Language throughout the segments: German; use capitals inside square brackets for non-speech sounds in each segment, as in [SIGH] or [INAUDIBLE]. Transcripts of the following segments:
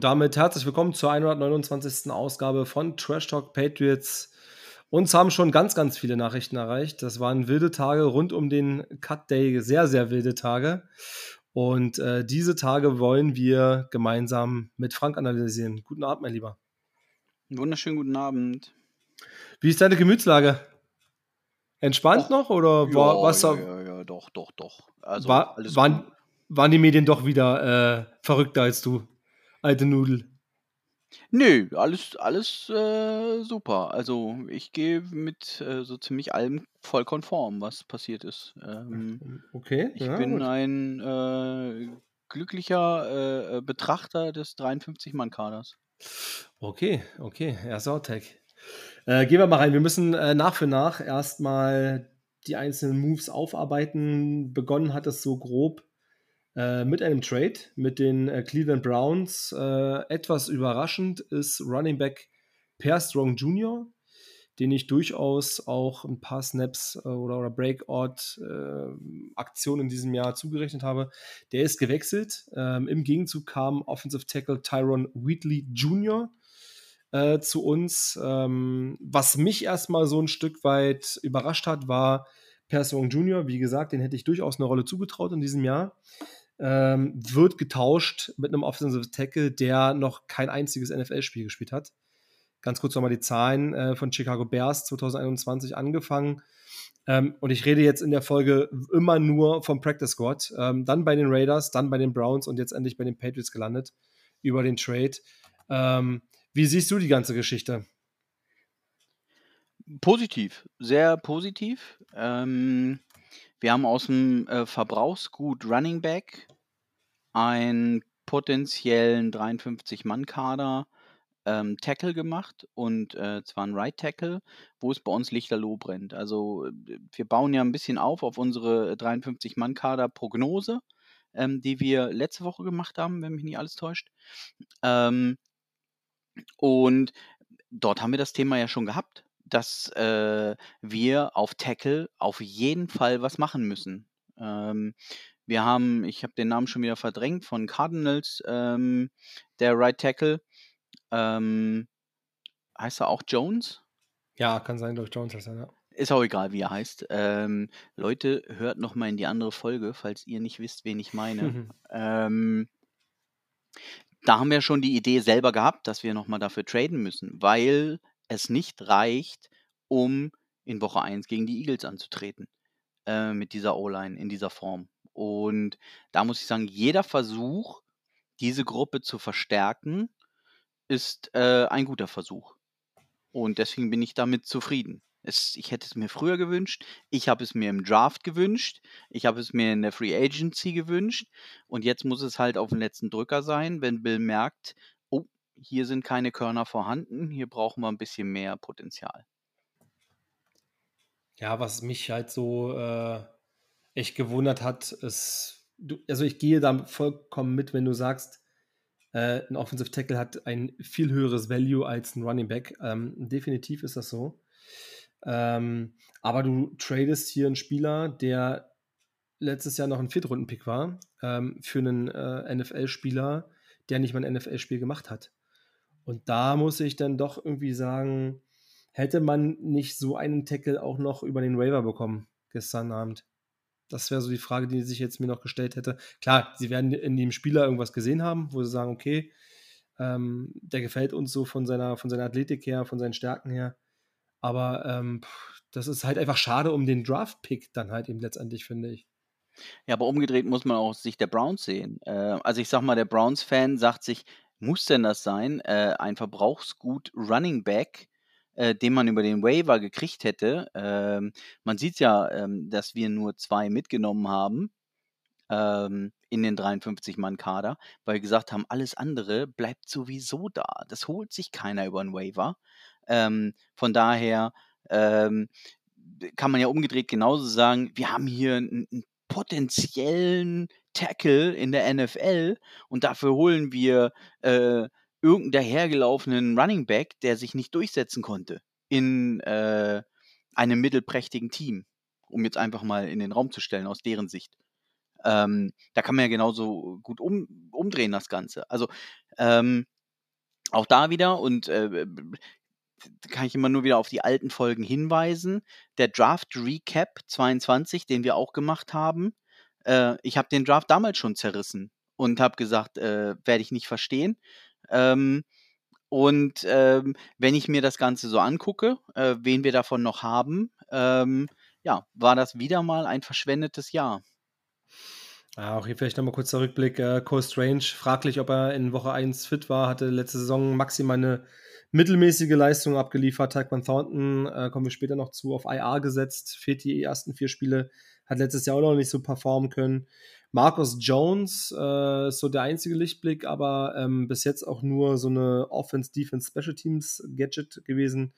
Und damit herzlich willkommen zur 129. Ausgabe von Trash Talk Patriots. Uns haben schon ganz, ganz viele Nachrichten erreicht. Das waren wilde Tage rund um den Cut Day, sehr, sehr wilde Tage. Und äh, diese Tage wollen wir gemeinsam mit Frank analysieren. Guten Abend, mein Lieber. Wunderschönen guten Abend. Wie ist deine Gemütslage? Entspannt Och, noch oder ja, war was ja, ja, ja, doch, doch, doch. Also war, waren, waren die Medien doch wieder äh, verrückter als du, alte Nudel? Nö, alles, alles äh, super. Also ich gehe mit äh, so ziemlich allem voll konform, was passiert ist. Ähm, okay. Ich ja, bin gut. ein äh, glücklicher äh, äh, Betrachter des 53-Mann-Kaders. Okay, okay, erster Outtake. Äh, gehen wir mal rein. Wir müssen äh, nach für nach erstmal die einzelnen Moves aufarbeiten. Begonnen hat es so grob äh, mit einem Trade mit den äh, Cleveland Browns. Äh, etwas überraschend ist Running Back Per Strong Jr., den ich durchaus auch ein paar Snaps äh, oder, oder Breakout-Aktionen in diesem Jahr zugerechnet habe. Der ist gewechselt. Ähm, Im Gegenzug kam Offensive Tackle Tyron Wheatley Jr. Äh, zu uns. Ähm, was mich erstmal so ein Stück weit überrascht hat, war Persong Jr., wie gesagt, den hätte ich durchaus eine Rolle zugetraut in diesem Jahr. Ähm, wird getauscht mit einem Offensive Tackle, der noch kein einziges NFL-Spiel gespielt hat. Ganz kurz nochmal die Zahlen äh, von Chicago Bears 2021 angefangen. Ähm, und ich rede jetzt in der Folge immer nur vom Practice Squad. Ähm, dann bei den Raiders, dann bei den Browns und jetzt endlich bei den Patriots gelandet über den Trade. Ähm, wie siehst du die ganze Geschichte? Positiv, sehr positiv. Ähm, wir haben aus dem äh, Verbrauchsgut Running Back einen potenziellen 53-Mann-Kader ähm, Tackle gemacht und äh, zwar ein Right Tackle, wo es bei uns lichterloh brennt. Also wir bauen ja ein bisschen auf auf unsere 53-Mann-Kader-Prognose, ähm, die wir letzte Woche gemacht haben, wenn mich nicht alles täuscht. Ähm, und dort haben wir das Thema ja schon gehabt, dass äh, wir auf Tackle auf jeden Fall was machen müssen. Ähm, wir haben, ich habe den Namen schon wieder verdrängt, von Cardinals, ähm, der Right Tackle. Ähm, heißt er auch Jones? Ja, kann sein, durch Jones heißt er, ja. Ist auch egal, wie er heißt. Ähm, Leute, hört noch mal in die andere Folge, falls ihr nicht wisst, wen ich meine. [LAUGHS] ähm, da haben wir schon die Idee selber gehabt, dass wir nochmal dafür traden müssen, weil es nicht reicht, um in Woche 1 gegen die Eagles anzutreten. Äh, mit dieser O-Line in dieser Form. Und da muss ich sagen, jeder Versuch, diese Gruppe zu verstärken, ist äh, ein guter Versuch. Und deswegen bin ich damit zufrieden. Es, ich hätte es mir früher gewünscht. Ich habe es mir im Draft gewünscht. Ich habe es mir in der Free Agency gewünscht. Und jetzt muss es halt auf den letzten Drücker sein, wenn Bill merkt, oh, hier sind keine Körner vorhanden. Hier brauchen wir ein bisschen mehr Potenzial. Ja, was mich halt so äh, echt gewundert hat, ist, also ich gehe da vollkommen mit, wenn du sagst, äh, ein Offensive Tackle hat ein viel höheres Value als ein Running Back. Ähm, definitiv ist das so. Ähm, aber du tradest hier einen Spieler, der letztes Jahr noch ein Viertrunden-Pick war, ähm, für einen äh, NFL-Spieler, der nicht mal ein NFL-Spiel gemacht hat. Und da muss ich dann doch irgendwie sagen, hätte man nicht so einen Tackle auch noch über den Waiver bekommen gestern Abend? Das wäre so die Frage, die sich jetzt mir noch gestellt hätte. Klar, sie werden in dem Spieler irgendwas gesehen haben, wo sie sagen, okay, ähm, der gefällt uns so von seiner, von seiner Athletik her, von seinen Stärken her. Aber ähm, das ist halt einfach schade um den Draft-Pick dann halt eben letztendlich, finde ich. Ja, aber umgedreht muss man auch sich der Browns sehen. Äh, also ich sag mal, der Browns-Fan sagt sich, muss denn das sein? Äh, ein Verbrauchsgut Running Back, äh, den man über den Waiver gekriegt hätte. Ähm, man sieht ja, ähm, dass wir nur zwei mitgenommen haben ähm, in den 53-Mann-Kader, weil wir gesagt haben, alles andere bleibt sowieso da. Das holt sich keiner über einen Waiver. Ähm, von daher ähm, kann man ja umgedreht genauso sagen, wir haben hier einen, einen potenziellen Tackle in der NFL und dafür holen wir äh, irgendeinen dahergelaufenen Running Back, der sich nicht durchsetzen konnte in äh, einem mittelprächtigen Team, um jetzt einfach mal in den Raum zu stellen aus deren Sicht. Ähm, da kann man ja genauso gut um, umdrehen, das Ganze. Also ähm, auch da wieder und äh, kann ich immer nur wieder auf die alten Folgen hinweisen. Der Draft Recap 22, den wir auch gemacht haben, äh, ich habe den Draft damals schon zerrissen und habe gesagt, äh, werde ich nicht verstehen. Ähm, und ähm, wenn ich mir das Ganze so angucke, äh, wen wir davon noch haben, ähm, ja, war das wieder mal ein verschwendetes Jahr. Ja, auch hier vielleicht nochmal kurz der Rückblick. Äh, Cole Strange, fraglich, ob er in Woche 1 fit war, hatte letzte Saison maximal eine mittelmäßige Leistung abgeliefert. Tyquan Thornton, äh, kommen wir später noch zu, auf IR gesetzt, fehlt die ersten vier Spiele, hat letztes Jahr auch noch nicht so performen können. Marcus Jones äh, ist so der einzige Lichtblick, aber ähm, bis jetzt auch nur so eine Offense, Defense, Special Teams Gadget gewesen.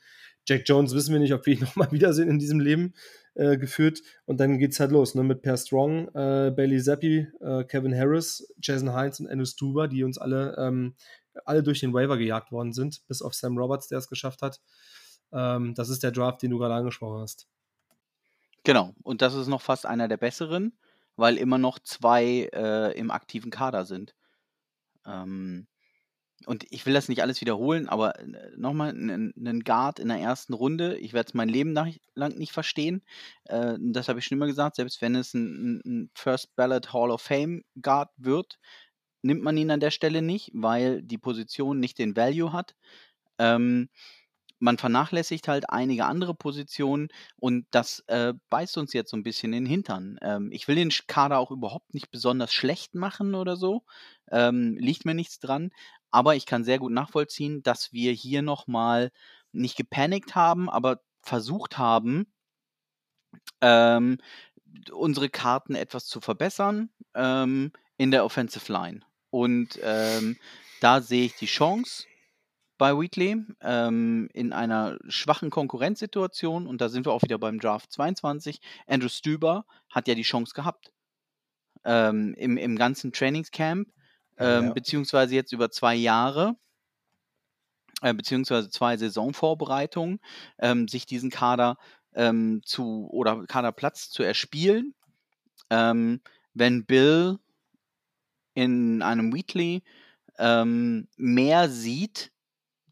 Jack Jones wissen wir nicht, ob wir ihn [LAUGHS] nochmal wiedersehen in diesem Leben äh, geführt. Und dann geht's halt los, ne, mit Per Strong, äh, Bailey Zappi, äh, Kevin Harris, Jason Hines und Andrew Stuber, die uns alle, ähm, alle durch den Waiver gejagt worden sind, bis auf Sam Roberts, der es geschafft hat. Ähm, das ist der Draft, den du gerade angesprochen hast. Genau, und das ist noch fast einer der besseren weil immer noch zwei äh, im aktiven Kader sind. Ähm, und ich will das nicht alles wiederholen, aber äh, nochmal einen Guard in der ersten Runde, ich werde es mein Leben lang nicht verstehen. Äh, das habe ich schon immer gesagt, selbst wenn es ein, ein, First Ballot Hall of Fame Guard wird, nimmt man ihn an der Stelle nicht, weil die Position nicht den Value hat. Ähm, man vernachlässigt halt einige andere Positionen und das äh, beißt uns jetzt so ein bisschen in den Hintern. Ähm, ich will den Kader auch überhaupt nicht besonders schlecht machen oder so, ähm, liegt mir nichts dran, aber ich kann sehr gut nachvollziehen, dass wir hier nochmal nicht gepanikt haben, aber versucht haben, ähm, unsere Karten etwas zu verbessern ähm, in der Offensive Line. Und ähm, da sehe ich die Chance bei Wheatley ähm, in einer schwachen Konkurrenzsituation und da sind wir auch wieder beim Draft 22. Andrew Stüber hat ja die Chance gehabt ähm, im, im ganzen Trainingscamp, ähm, ja. beziehungsweise jetzt über zwei Jahre, äh, beziehungsweise zwei Saisonvorbereitungen, ähm, sich diesen Kader ähm, zu oder Kaderplatz zu erspielen. Ähm, wenn Bill in einem Wheatley mehr sieht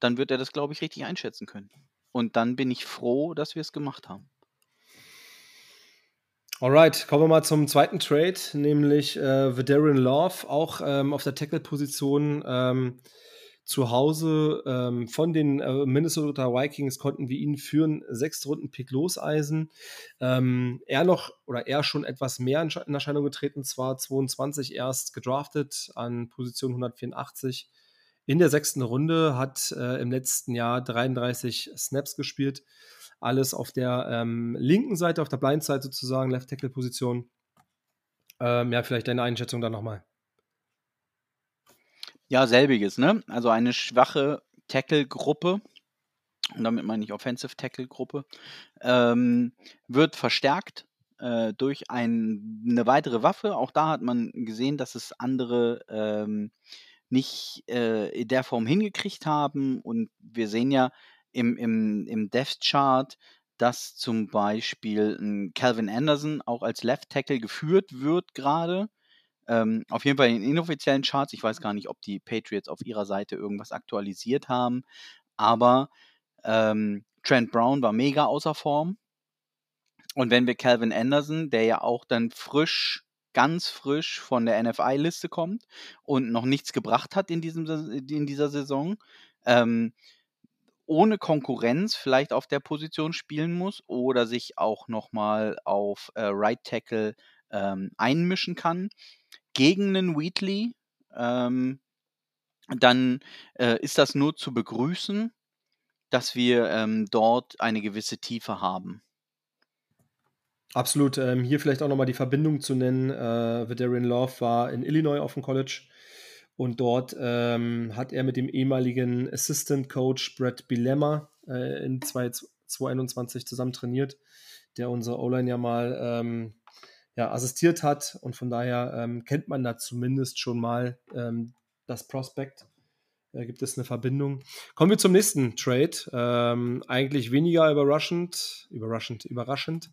dann wird er das, glaube ich, richtig einschätzen können. Und dann bin ich froh, dass wir es gemacht haben. Alright, kommen wir mal zum zweiten Trade, nämlich äh, Vederian Love, auch ähm, auf der Tackle-Position ähm, zu Hause ähm, von den äh, Minnesota Vikings konnten wir ihn führen, sechs Runden Pick loseisen. Ähm, er noch oder er schon etwas mehr in Erscheinung getreten, zwar 22 erst gedraftet an Position 184 in der sechsten Runde, hat äh, im letzten Jahr 33 Snaps gespielt. Alles auf der ähm, linken Seite, auf der Blindside sozusagen, Left Tackle Position. Ähm, ja, vielleicht deine Einschätzung dann nochmal. Ja, selbiges, ne? Also eine schwache Tackle-Gruppe, und damit meine ich Offensive Tackle-Gruppe, ähm, wird verstärkt äh, durch ein, eine weitere Waffe. Auch da hat man gesehen, dass es andere ähm, nicht äh, in der Form hingekriegt haben. Und wir sehen ja im, im, im Death Chart, dass zum Beispiel ein Calvin Anderson auch als Left Tackle geführt wird gerade. Ähm, auf jeden Fall in inoffiziellen Charts. Ich weiß gar nicht, ob die Patriots auf ihrer Seite irgendwas aktualisiert haben. Aber ähm, Trent Brown war mega außer Form. Und wenn wir Calvin Anderson, der ja auch dann frisch ganz frisch von der NFI-Liste kommt und noch nichts gebracht hat in, diesem, in dieser Saison, ähm, ohne Konkurrenz vielleicht auf der Position spielen muss oder sich auch nochmal auf äh, Right Tackle ähm, einmischen kann gegen einen Wheatley, ähm, dann äh, ist das nur zu begrüßen, dass wir ähm, dort eine gewisse Tiefe haben. Absolut. Ähm, hier vielleicht auch nochmal die Verbindung zu nennen. Äh, Vederian Love war in Illinois auf dem College und dort ähm, hat er mit dem ehemaligen Assistant Coach Brett Bilemma äh, in 2021 zusammen trainiert, der unsere O-Line ja mal ähm, ja, assistiert hat und von daher ähm, kennt man da zumindest schon mal ähm, das Prospect. Da gibt es eine Verbindung. Kommen wir zum nächsten Trade. Ähm, eigentlich weniger überraschend, überraschend, überraschend.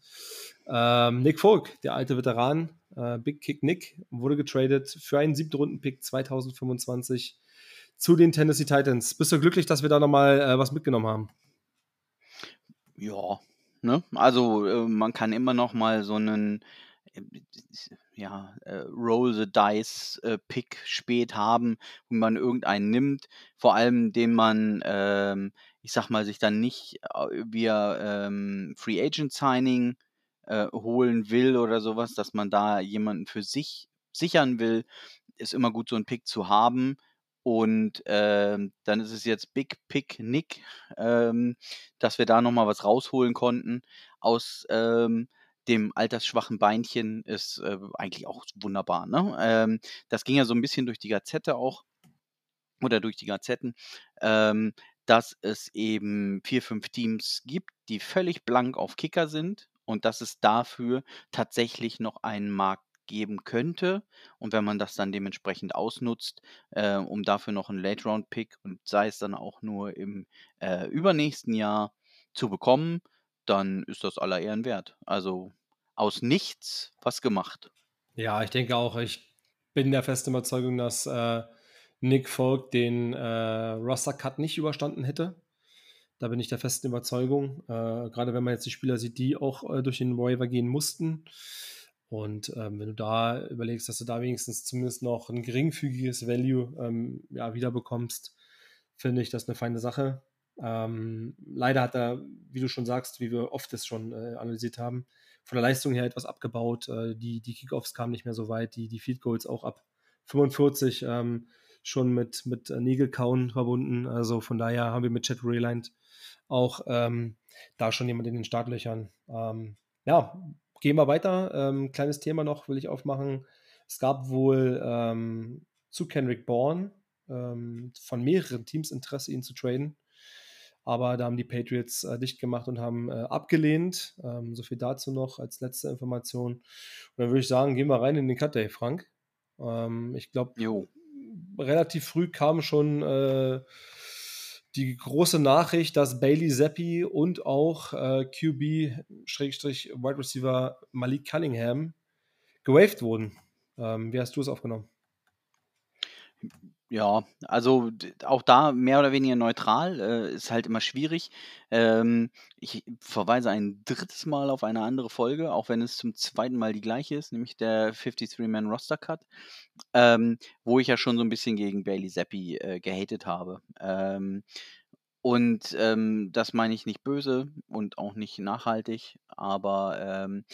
Ähm, Nick Folk, der alte Veteran, äh, Big Kick Nick, wurde getradet für einen siebten Runden-Pick 2025 zu den Tennessee Titans. Bist du glücklich, dass wir da nochmal äh, was mitgenommen haben? Ja, ne? Also äh, man kann immer noch mal so einen äh, ja, äh, Roll the Dice äh, Pick spät haben, wo man irgendeinen nimmt, vor allem den man, ähm, ich sag mal, sich dann nicht äh, via ähm, Free Agent Signing äh, holen will oder sowas, dass man da jemanden für sich sichern will, ist immer gut, so einen Pick zu haben. Und ähm, dann ist es jetzt Big Pick Nick, ähm, dass wir da nochmal was rausholen konnten aus ähm, dem altersschwachen Beinchen, ist äh, eigentlich auch wunderbar. Ne? Ähm, das ging ja so ein bisschen durch die Gazette auch oder durch die Gazetten, ähm, dass es eben vier, fünf Teams gibt, die völlig blank auf Kicker sind und dass es dafür tatsächlich noch einen Markt geben könnte. Und wenn man das dann dementsprechend ausnutzt, äh, um dafür noch einen Late-Round-Pick und sei es dann auch nur im äh, übernächsten Jahr zu bekommen, dann ist das aller Ehren wert. Also aus nichts was gemacht. Ja, ich denke auch, ich bin der festen Überzeugung, dass äh, Nick Folk den äh, Roster-Cut nicht überstanden hätte. Da bin ich der festen Überzeugung. Äh, gerade wenn man jetzt die Spieler sieht, die auch äh, durch den Waiver gehen mussten. Und ähm, wenn du da überlegst, dass du da wenigstens zumindest noch ein geringfügiges Value ähm, ja, wiederbekommst, finde ich das eine feine Sache. Ähm, leider hat er, wie du schon sagst, wie wir oft es schon äh, analysiert haben, von der Leistung her etwas abgebaut. Äh, die die Kickoffs kamen nicht mehr so weit, die, die Field Goals auch ab 45 ähm, schon mit, mit Nägelkauen verbunden. Also von daher haben wir mit Chad Rayland auch ähm, da schon jemand in den Startlöchern. Ähm, ja, gehen wir weiter. Ähm, kleines Thema noch will ich aufmachen. Es gab wohl ähm, zu Kendrick Bourne von mehreren Teams Interesse, ihn zu traden. Aber da haben die Patriots äh, dicht gemacht und haben äh, abgelehnt. Ähm, so viel dazu noch als letzte Information. Und dann würde ich sagen, gehen wir rein in den Cut Day, Frank. Ähm, ich glaube, relativ früh kam schon äh, die große Nachricht, dass Bailey Zappi und auch äh, QB-Wide Receiver Malik Cunningham gewaved wurden. Ähm, wie hast du es aufgenommen? Ja, also auch da mehr oder weniger neutral, äh, ist halt immer schwierig. Ähm, ich verweise ein drittes Mal auf eine andere Folge, auch wenn es zum zweiten Mal die gleiche ist, nämlich der 53-Man Roster Cut, ähm, wo ich ja schon so ein bisschen gegen Bailey Zappi äh, gehatet habe. Ähm, und ähm, das meine ich nicht böse und auch nicht nachhaltig, aber ähm,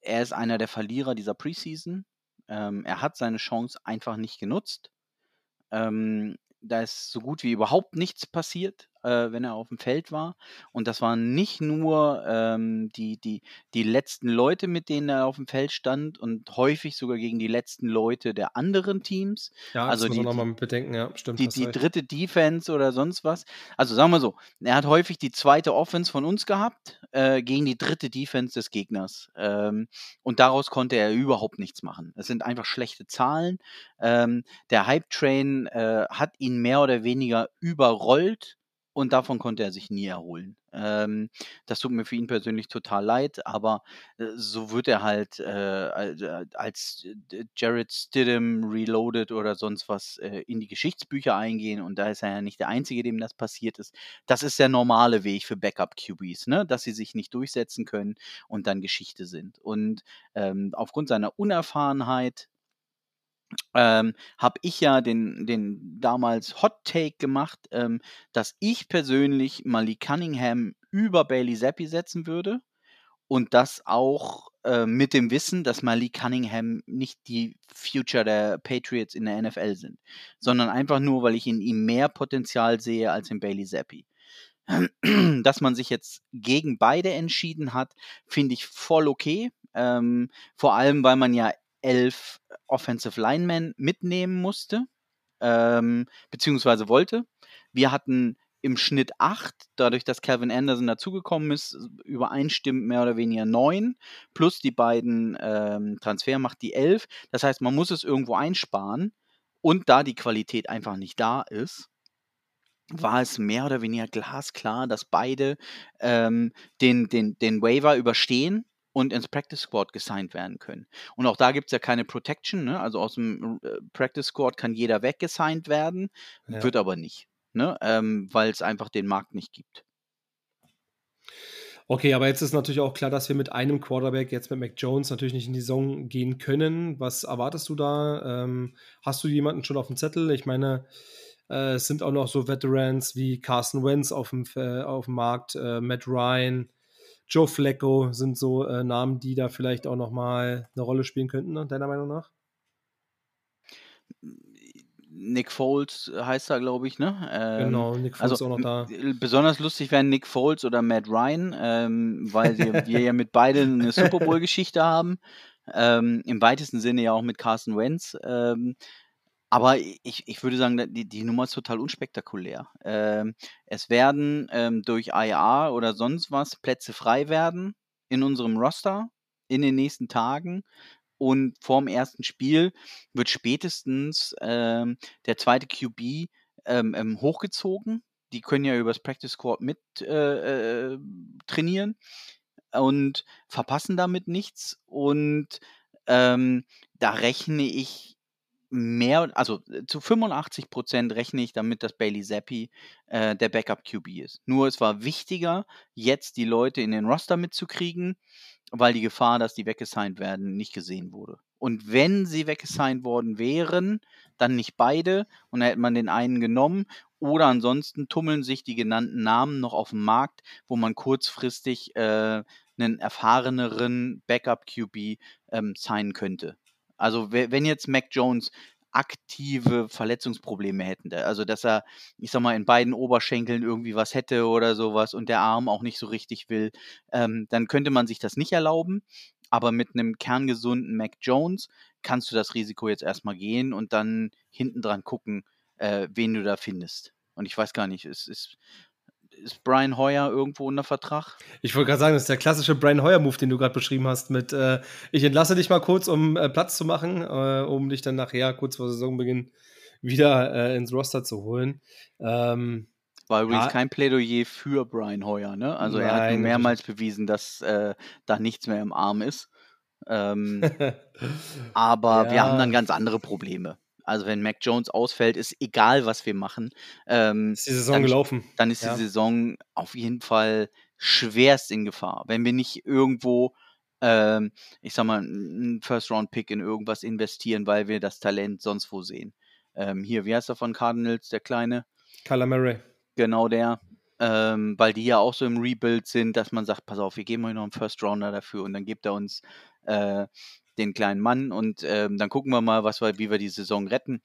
er ist einer der Verlierer dieser Preseason. Ähm, er hat seine Chance einfach nicht genutzt. Ähm, da ist so gut wie überhaupt nichts passiert äh, wenn er auf dem Feld war. Und das waren nicht nur ähm, die, die, die letzten Leute, mit denen er auf dem Feld stand und häufig sogar gegen die letzten Leute der anderen Teams. Ja, das also muss man nochmal bedenken, ja, stimmt. Die, die dritte Defense oder sonst was. Also sagen wir so, er hat häufig die zweite Offense von uns gehabt äh, gegen die dritte Defense des Gegners. Ähm, und daraus konnte er überhaupt nichts machen. Es sind einfach schlechte Zahlen. Ähm, der Hype-Train äh, hat ihn mehr oder weniger überrollt und davon konnte er sich nie erholen. Ähm, das tut mir für ihn persönlich total leid, aber äh, so wird er halt äh, äh als äh, Jared Stidham Reloaded oder sonst was äh, in die Geschichtsbücher eingehen und da ist er ja nicht der Einzige, dem das passiert ist. Das ist der normale Weg für Backup-QBs, ne? dass sie sich nicht durchsetzen können und dann Geschichte sind. Und ähm, aufgrund seiner Unerfahrenheit ähm, habe ich ja den, den damals Hot Take gemacht, ähm, dass ich persönlich Malik Cunningham über Bailey Zappi setzen würde. Und das auch äh, mit dem Wissen, dass Malik Cunningham nicht die Future der Patriots in der NFL sind, sondern einfach nur, weil ich in ihm mehr Potenzial sehe als in Bailey Zappi. [CLEARS THROAT] Dass man sich jetzt gegen beide entschieden hat, finde ich voll okay. Ähm, vor allem, weil man ja elf Offensive Linemen mitnehmen musste, ähm, beziehungsweise wollte. Wir hatten im Schnitt acht, dadurch, dass Calvin Anderson dazugekommen ist, übereinstimmt mehr oder weniger neun, plus die beiden ähm, Transfer macht die elf. Das heißt, man muss es irgendwo einsparen und da die Qualität einfach nicht da ist, war es mehr oder weniger glasklar, dass beide ähm, den, den, den Waiver überstehen und ins Practice Squad gesigned werden können. Und auch da gibt es ja keine Protection, ne? also aus dem äh, Practice Squad kann jeder weggesigned werden, ja. wird aber nicht, ne? ähm, weil es einfach den Markt nicht gibt. Okay, aber jetzt ist natürlich auch klar, dass wir mit einem Quarterback, jetzt mit Mac Jones, natürlich nicht in die Saison gehen können. Was erwartest du da? Ähm, hast du jemanden schon auf dem Zettel? Ich meine, äh, es sind auch noch so Veterans wie Carson Wentz auf dem, äh, auf dem Markt, äh, Matt Ryan, Joe Flacco sind so äh, Namen, die da vielleicht auch noch mal eine Rolle spielen könnten, ne, deiner Meinung nach? Nick Foles heißt er, glaube ich, ne? Ähm, genau, Nick Foles also, auch noch da. Besonders lustig wären Nick Foles oder Matt Ryan, ähm, weil wir, [LAUGHS] wir ja mit beiden eine Super Bowl-Geschichte haben. Ähm, Im weitesten Sinne ja auch mit Carson Wentz. Aber ich, ich würde sagen, die, die Nummer ist total unspektakulär. Ähm, es werden ähm, durch IA oder sonst was Plätze frei werden in unserem Roster in den nächsten Tagen. Und vorm ersten Spiel wird spätestens ähm, der zweite QB ähm, ähm, hochgezogen. Die können ja übers Practice Squad mit äh, äh, trainieren und verpassen damit nichts. Und ähm, da rechne ich mehr, also äh, zu 85 Prozent rechne ich damit, dass Bailey Zappi äh, der Backup QB ist. Nur es war wichtiger, jetzt die Leute in den Roster mitzukriegen, weil die Gefahr, dass die weggesigned werden, nicht gesehen wurde. Und wenn sie weggesigned worden wären, dann nicht beide und dann hätte man den einen genommen. Oder ansonsten tummeln sich die genannten Namen noch auf dem Markt, wo man kurzfristig äh, einen erfahreneren Backup-QB ähm, signen könnte. Also wenn jetzt Mac Jones aktive Verletzungsprobleme hätten. Also, dass er, ich sag mal, in beiden Oberschenkeln irgendwie was hätte oder sowas und der Arm auch nicht so richtig will, ähm, dann könnte man sich das nicht erlauben. Aber mit einem kerngesunden Mac Jones kannst du das Risiko jetzt erstmal gehen und dann hinten dran gucken, äh, wen du da findest. Und ich weiß gar nicht, es ist ist Brian Hoyer irgendwo unter Vertrag? Ich wollte gerade sagen, das ist der klassische Brian Hoyer-Move, den du gerade beschrieben hast, mit äh, ich entlasse dich mal kurz, um äh, Platz zu machen, äh, um dich dann nachher kurz vor Saisonbeginn wieder äh, ins Roster zu holen. Ähm, war übrigens ja. kein Plädoyer für Brian Hoyer, ne? Also Nein, er hat mehrmals bewiesen, dass äh, da nichts mehr im Arm ist. Ähm, [LAUGHS] aber ja. wir haben dann ganz andere Probleme. Also wenn Mac Jones ausfällt, ist egal, was wir machen. Ähm, ist die Saison dann, gelaufen. Dann ist ja. die Saison auf jeden Fall schwerst in Gefahr. Wenn wir nicht irgendwo, ähm, ich sag mal, einen First-Round-Pick in irgendwas investieren, weil wir das Talent sonst wo sehen. Ähm, hier, wie heißt er von Cardinals, der Kleine? Kyler Murray. Genau der. Ähm, weil die ja auch so im Rebuild sind, dass man sagt, pass auf, wir geben euch noch einen First Rounder dafür und dann gibt er uns äh, den kleinen Mann und ähm, dann gucken wir mal, was wir, wie wir die Saison retten.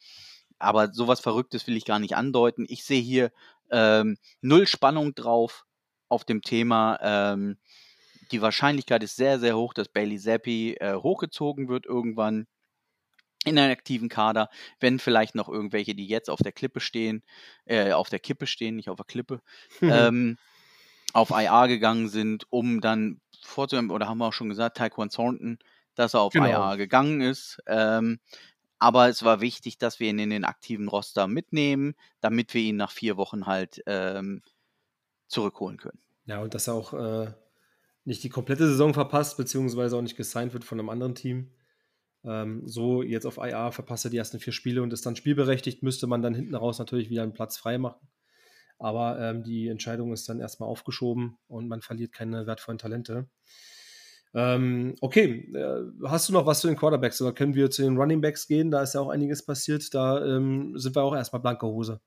Aber sowas Verrücktes will ich gar nicht andeuten. Ich sehe hier ähm, null Spannung drauf auf dem Thema. Ähm, die Wahrscheinlichkeit ist sehr, sehr hoch, dass Bailey Zappi äh, hochgezogen wird irgendwann in einen aktiven Kader, wenn vielleicht noch irgendwelche, die jetzt auf der Klippe stehen, äh, auf der Kippe stehen, nicht auf der Klippe, [LAUGHS] ähm, auf IA gegangen sind, um dann vorzunehmen, oder haben wir auch schon gesagt, Taekwon Thornton dass er auf genau. IA gegangen ist. Ähm, aber es war wichtig, dass wir ihn in den aktiven Roster mitnehmen, damit wir ihn nach vier Wochen halt ähm, zurückholen können. Ja, und dass er auch äh, nicht die komplette Saison verpasst, beziehungsweise auch nicht gesigned wird von einem anderen Team. Ähm, so jetzt auf IA verpasst er die ersten vier Spiele und ist dann spielberechtigt, müsste man dann hinten raus natürlich wieder einen Platz frei machen. Aber ähm, die Entscheidung ist dann erstmal aufgeschoben und man verliert keine wertvollen Talente. Ähm, okay, äh, hast du noch was zu den Quarterbacks oder können wir zu den Running Backs gehen? Da ist ja auch einiges passiert. Da ähm, sind wir auch erstmal blanke Hose.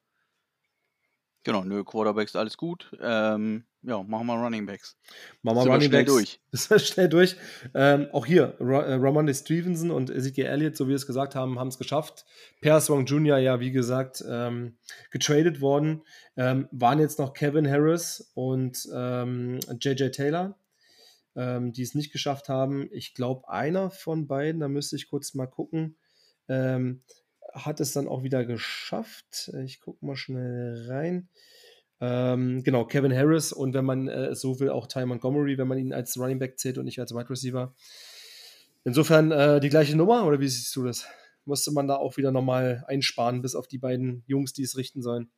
Genau, nö, Quarterbacks, alles gut. Ähm, ja, machen wir Running Backs. Machen wir Running Backs. durch. [LAUGHS] schnell durch. Ähm, auch hier, äh, Ramondre Stevenson und Ezekiel Elliott, so wie wir es gesagt haben, haben es geschafft. Per Wong Jr., ja, wie gesagt, ähm, getradet worden. Ähm, waren jetzt noch Kevin Harris und JJ ähm, Taylor ähm, die es nicht geschafft haben. Ich glaube, einer von beiden, da müsste ich kurz mal gucken, ähm, hat es dann auch wieder geschafft. Ich gucke mal schnell rein. Ähm, genau, Kevin Harris und wenn man äh, so will, auch Ty Montgomery, wenn man ihn als Running Back zählt und nicht als Wide Receiver. Insofern äh, die gleiche Nummer oder wie siehst du das? Musste man da auch wieder nochmal einsparen, bis auf die beiden Jungs, die es richten sollen?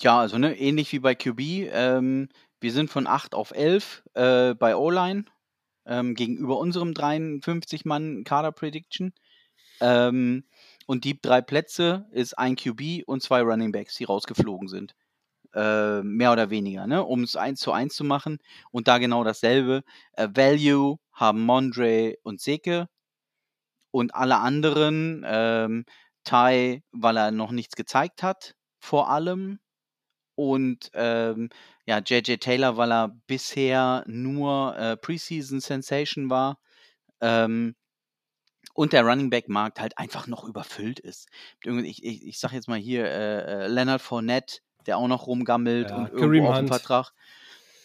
Ja, also ne, ähnlich wie bei QB. Ähm, wir sind von 8 auf 11 äh, bei O-Line ähm, gegenüber unserem 53-Mann-Kader-Prediction. Ähm, und die drei Plätze ist ein QB und zwei Running Backs, die rausgeflogen sind. Äh, mehr oder weniger, ne? um es eins zu eins zu machen. Und da genau dasselbe. Äh, Value haben Mondre und Seke. Und alle anderen, ähm, Ty, weil er noch nichts gezeigt hat, vor allem. Und ähm, ja, JJ Taylor, weil er bisher nur äh, Preseason Sensation war. Ähm, und der Running Back Markt halt einfach noch überfüllt ist. Ich, ich, ich sag jetzt mal hier äh, äh, Leonard Fournette, der auch noch rumgammelt ja, und irgendwo auf den Vertrag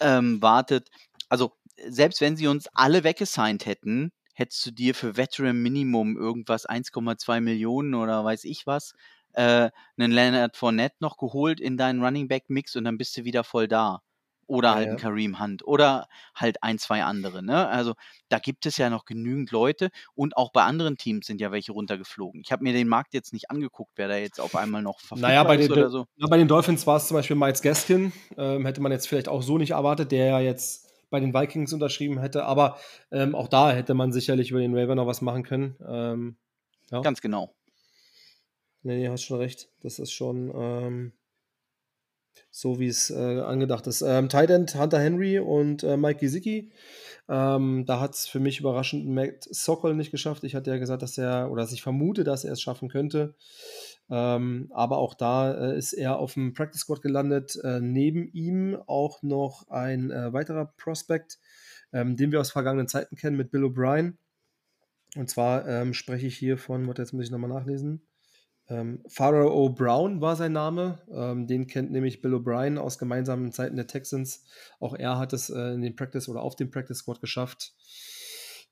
ähm, wartet. Also selbst wenn sie uns alle weggesigned hätten, hättest du dir für Veteran Minimum irgendwas 1,2 Millionen oder weiß ich was, äh, einen Leonard Fournette noch geholt in deinen Running Back Mix und dann bist du wieder voll da. Oder ja, halt ein Kareem Hunt oder halt ein, zwei andere. Ne? Also da gibt es ja noch genügend Leute und auch bei anderen Teams sind ja welche runtergeflogen. Ich habe mir den Markt jetzt nicht angeguckt, wer da jetzt auf einmal noch verfügbar naja, bei ist den, oder so. Na, bei den Dolphins war es zum Beispiel Miles Gaskin. Ähm, hätte man jetzt vielleicht auch so nicht erwartet, der ja jetzt bei den Vikings unterschrieben hätte. Aber ähm, auch da hätte man sicherlich über den Raven noch was machen können. Ähm, ja. Ganz genau. Nee, nee, hast schon recht. Das ist schon ähm, so, wie es äh, angedacht ist. Ähm, Tight End Hunter Henry und äh, Mike Gesicki. Ähm, da hat es für mich überraschend Matt Sokol nicht geschafft. Ich hatte ja gesagt, dass er, oder dass ich vermute, dass er es schaffen könnte. Ähm, aber auch da äh, ist er auf dem Practice Squad gelandet. Äh, neben ihm auch noch ein äh, weiterer Prospect, ähm, den wir aus vergangenen Zeiten kennen, mit Bill O'Brien. Und zwar ähm, spreche ich hier von, warte, jetzt muss ich nochmal nachlesen. Ähm, Pharaoh Brown war sein Name. Ähm, den kennt nämlich Bill O'Brien aus gemeinsamen Zeiten der Texans. Auch er hat es äh, in den Practice oder auf dem Practice Squad geschafft.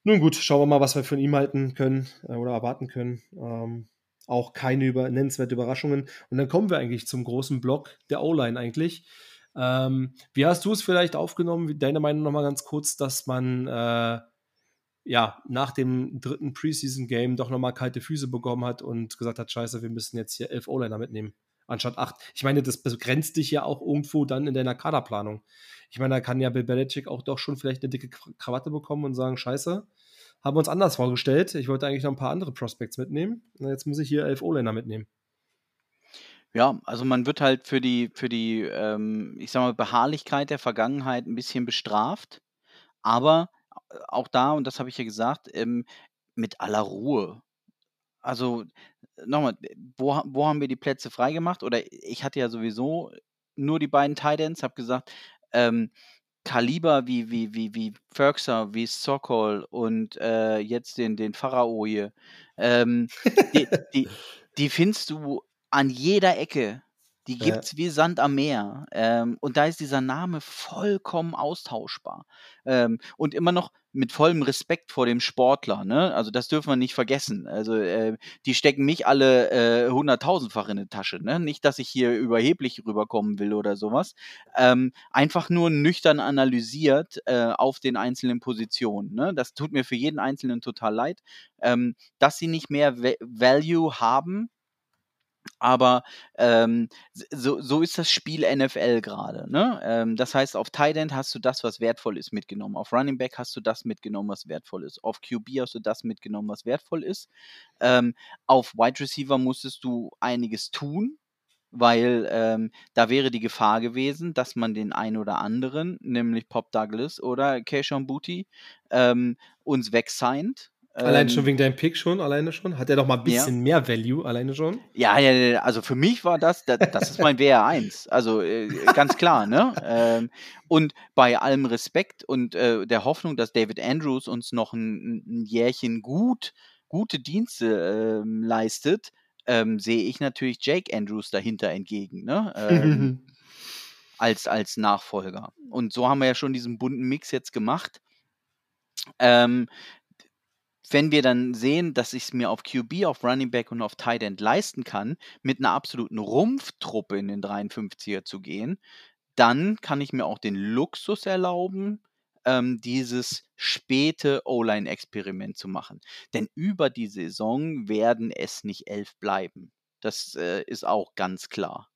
Nun gut, schauen wir mal, was wir von ihm halten können äh, oder erwarten können. Ähm, auch keine über, nennenswerte Überraschungen. Und dann kommen wir eigentlich zum großen Block der O-Line eigentlich. Ähm, wie hast du es vielleicht aufgenommen? Deine Meinung nochmal ganz kurz, dass man äh, ja, nach dem dritten Preseason-Game doch nochmal kalte Füße bekommen hat und gesagt hat, scheiße, wir müssen jetzt hier elf O-Liner mitnehmen, anstatt acht. Ich meine, das begrenzt dich ja auch irgendwo dann in deiner Kaderplanung. Ich meine, da kann ja Bill Belichick auch doch schon vielleicht eine dicke Krawatte bekommen und sagen, scheiße, haben wir uns anders vorgestellt. Ich wollte eigentlich noch ein paar andere Prospects mitnehmen. Jetzt muss ich hier elf O-Liner mitnehmen. Ja, also man wird halt für die, für die, ähm, ich sag mal, Beharrlichkeit der Vergangenheit ein bisschen bestraft. Aber auch da, und das habe ich ja gesagt, ähm, mit aller Ruhe. Also nochmal, wo, wo haben wir die Plätze freigemacht? Oder ich hatte ja sowieso nur die beiden Titans, habe gesagt, ähm, Kaliber wie, wie, wie, wie Ferguson, wie Sokol und äh, jetzt den, den Pharao hier, ähm, die, die, [LAUGHS] die findest du an jeder Ecke. Die Ja. gibt's wie Sand am Meer. Ähm, und da ist dieser Name vollkommen austauschbar. Ähm, und immer noch mit vollem Respekt vor dem Sportler, ne? Also das dürfen wir nicht vergessen. Also äh, die stecken nicht alle äh, hunderttausendfach in die Tasche, ne? Nicht, dass ich hier überheblich rüberkommen will oder sowas. Ähm, einfach nur nüchtern analysiert äh, auf den einzelnen Positionen. Ne? Das tut mir für jeden Einzelnen total leid, ähm, dass sie nicht mehr Va Value haben aber ähm, so, so ist das Spiel NFL gerade. Ne? Ähm, das heißt, auf Tight End hast du das, was wertvoll ist, mitgenommen. Auf Running Back hast du das mitgenommen, was wertvoll ist. Auf QB hast du das mitgenommen, was wertvoll ist. Ähm, auf Wide Receiver musstest du einiges tun, weil ähm, da wäre die Gefahr gewesen, dass man den einen oder anderen, nämlich Pop Douglas oder Keishon Booty, ähm, uns wegsigned Allein schon ähm, wegen deinem Pick schon, alleine schon? Hat er doch mal ein bisschen ja. mehr Value, alleine schon? Ja, ja, also für mich war das, das, das ist mein WR1. Also äh, ganz klar, ne? [LAUGHS] Ähm, und bei allem Respekt und äh, der Hoffnung, dass David Andrews uns noch ein, ein Jährchen gut, gute Dienste äh, leistet, ähm, sehe ich natürlich Jake Andrews dahinter entgegen, ne? Ähm, [LAUGHS] als, als Nachfolger. Und so haben wir ja schon diesen bunten Mix jetzt gemacht. Ähm, wenn wir dann sehen, dass ich es mir auf QB, auf Running Back und auf Tight End leisten kann, mit einer absoluten Rumpftruppe in den 53er zu gehen, dann kann ich mir auch den Luxus erlauben, ähm, dieses späte O-Line-Experiment zu machen. Denn über die Saison werden es nicht elf bleiben. Das äh, ist auch ganz klar.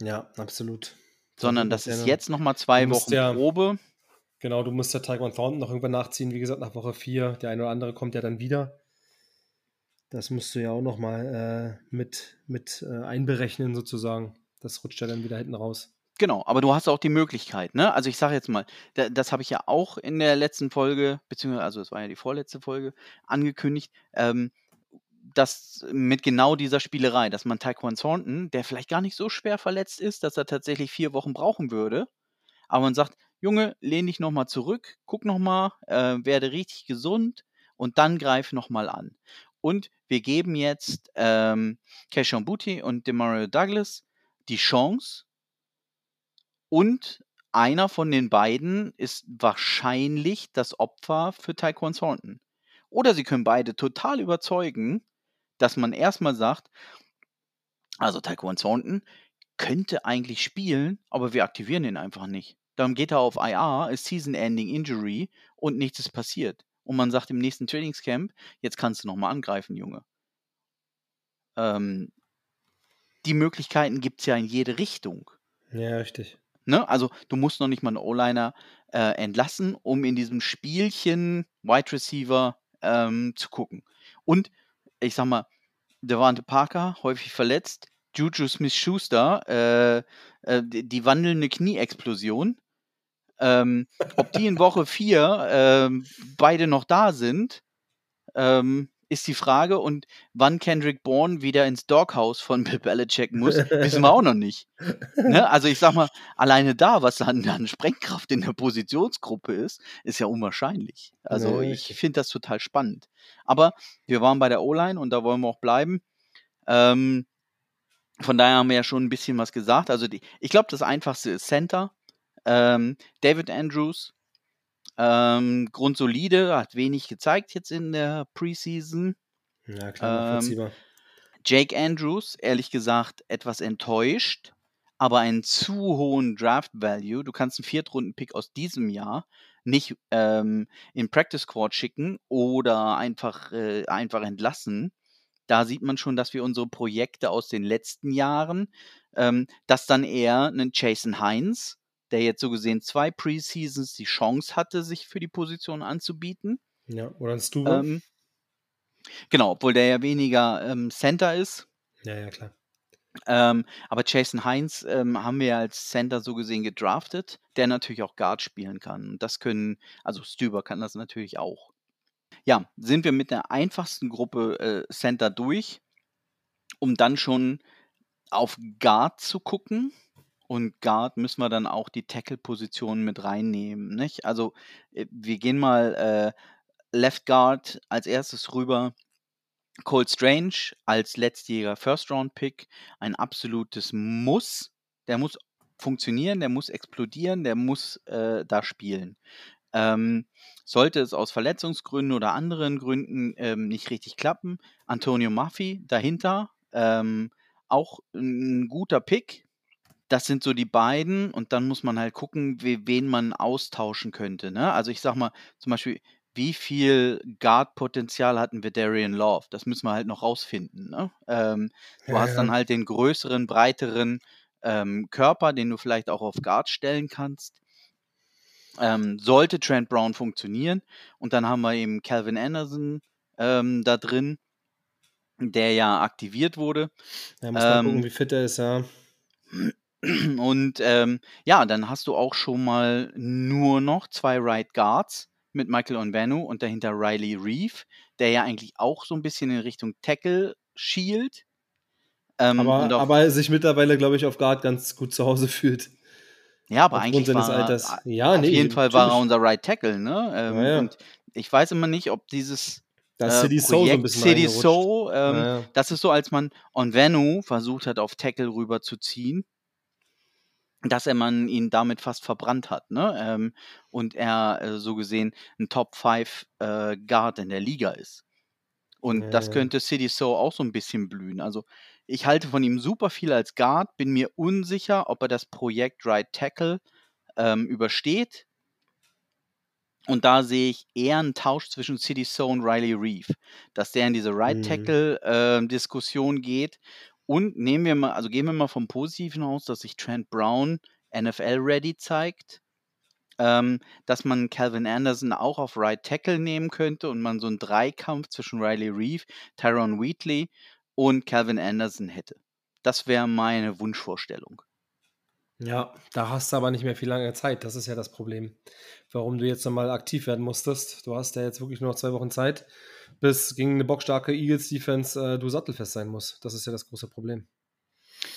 Ja, absolut. Sondern das ist jetzt nochmal zwei Wochen ja, Probe. Genau, du musst ja Taekwon Thornton noch irgendwann nachziehen. Wie gesagt, nach Woche 4. Der eine oder andere kommt ja dann wieder. Das musst du ja auch nochmal äh, mit, mit äh, einberechnen, sozusagen. Das rutscht ja dann wieder hinten raus. Genau, aber du hast auch die Möglichkeit, ne? Also ich sage jetzt mal, da, das habe ich ja auch in der letzten Folge, beziehungsweise, also es war ja die vorletzte Folge, angekündigt, ähm, dass mit genau dieser Spielerei, dass man Taekwon Thornton, der vielleicht gar nicht so schwer verletzt ist, dass er tatsächlich vier Wochen brauchen würde, aber man sagt, Junge, lehn dich nochmal zurück, guck nochmal, äh, werde richtig gesund und dann greif nochmal an. Und wir geben jetzt ähm, Keishon Booty und Demario Douglas die Chance. Und einer von den beiden ist wahrscheinlich das Opfer für Taekwon Thornton. Oder sie können beide total überzeugen, dass man erstmal sagt, also Taekwon Thornton könnte eigentlich spielen, aber wir aktivieren ihn einfach nicht. Dann geht er auf IR, ist Season-Ending Injury und nichts ist passiert und man sagt im nächsten Trainingscamp, jetzt kannst du nochmal angreifen, Junge. Ähm, die Möglichkeiten gibt es ja in jede Richtung. Ja, richtig. Ne? Also du musst noch nicht mal einen O-Liner äh, entlassen, um in diesem Spielchen Wide Receiver ähm, zu gucken. Und ich sag mal, Devante Parker, häufig verletzt, Juju Smith-Schuster, äh, äh, die, die wandelnde Knieexplosion. Ähm, ob die in Woche 4 ähm, beide noch da sind, ähm, ist die Frage. Und wann Kendrick Bourne wieder ins Doghouse von Bill Belichick muss, [LAUGHS] wissen wir auch noch nicht. Ne? Also ich sag mal, alleine da, was dann an Sprengkraft in der Positionsgruppe ist, ist ja unwahrscheinlich. Also nee, ich finde das total spannend. Aber wir waren bei der O-Line und da wollen wir auch bleiben. Ähm, von daher haben wir ja schon ein bisschen was gesagt. Also die, ich glaube, das Einfachste ist Center. Ähm, David Andrews, ähm, grundsolide, hat wenig gezeigt jetzt in der Preseason. Ja, klar, ähm, Jake Andrews, ehrlich gesagt, etwas enttäuscht, aber einen zu hohen Draft Value. Du kannst einen Viertrunden-Pick aus diesem Jahr nicht ähm, in Practice Squad schicken oder einfach, äh, einfach entlassen. Da sieht man schon, dass wir unsere Projekte aus den letzten Jahren, ähm, dass dann eher einen Jason Hines der jetzt so gesehen zwei Preseasons die Chance hatte, sich für die Position anzubieten. Ja, oder ein Stuber. Ähm, genau, obwohl der ja weniger ähm, Center ist. Ja, ja, klar. Ähm, aber Jason Heinz ähm, haben wir als Center so gesehen gedraftet, der natürlich auch Guard spielen kann. Und das können, also Stüber kann das natürlich auch. Ja, sind wir mit der einfachsten Gruppe äh, Center durch, um dann schon auf Guard zu gucken. Und Guard müssen wir dann auch die Tackle-Position mit reinnehmen. Nicht? Also äh, wir gehen mal äh, Left Guard als erstes rüber. Cole Strange als letztjähriger First-Round-Pick. Ein absolutes Muss. Der muss funktionieren, der muss explodieren, der muss äh, da spielen. Ähm, sollte es aus Verletzungsgründen oder anderen Gründen ähm, nicht richtig klappen, Antonio Maffi dahinter, ähm, auch ein guter Pick, das sind so die beiden und dann muss man halt gucken, we wen man austauschen könnte, ne? Also, ich sag mal, zum Beispiel, wie viel Guard-Potenzial hatten wir Darian Love? Das müssen wir halt noch rausfinden, ne? Ähm, du Ja, hast dann halt den größeren, breiteren, ähm, Körper, den du vielleicht auch auf Guard stellen kannst. Ähm, sollte Trent Brown funktionieren und dann haben wir eben Calvin Anderson, ähm, da drin, der ja aktiviert wurde. Ja, muss man gucken, ähm wie fit er ist, ja. Und ähm, ja, dann hast du auch schon mal nur noch zwei Right Guards mit Michael Onvenu und dahinter Riley Reeve, der ja eigentlich auch so ein bisschen in Richtung Tackle schielt. Ähm, aber, aber sich mittlerweile, glaube ich, auf Guard ganz gut zu Hause [LAUGHS] fühlt. Ja, aber eigentlich war, Alters. Ja, auf nee, jeden Fall war er unser Right Tackle, ne? Ähm, ja, ja. Und ich weiß immer nicht, ob dieses das äh, City Soul so ein bisschen City Soul, ähm, ja, das ist so, als man Onvenu versucht hat, auf Tackle rüber zu ziehen dass er man ihn damit fast verbrannt hat, ne? Ähm, und er äh, so gesehen ein Top 5 äh, Guard in der Liga ist. Und ja, das könnte City So auch so ein bisschen blühen. Also ich halte von ihm super viel als Guard, bin mir unsicher, ob er das Projekt Right Tackle ähm, übersteht. Und da sehe ich eher einen Tausch zwischen City So und Riley Reeve, dass der in diese Right mhm. Tackle äh, Diskussion geht und nehmen wir mal, also gehen wir mal vom Positiven aus, dass sich Trent Brown NFL-ready zeigt, ähm, dass man Calvin Anderson auch auf Right Tackle nehmen könnte und man so einen Dreikampf zwischen Riley Reeve, Tyrone Wheatley und Calvin Anderson hätte. Das wäre meine Wunschvorstellung. Ja, da hast du aber nicht mehr viel lange Zeit. Das ist ja das Problem, warum du jetzt nochmal aktiv werden musstest. Du hast ja jetzt wirklich nur noch zwei Wochen Zeit, bis gegen eine bockstarke Eagles-Defense äh, du sattelfest sein musst. Das ist ja das große Problem.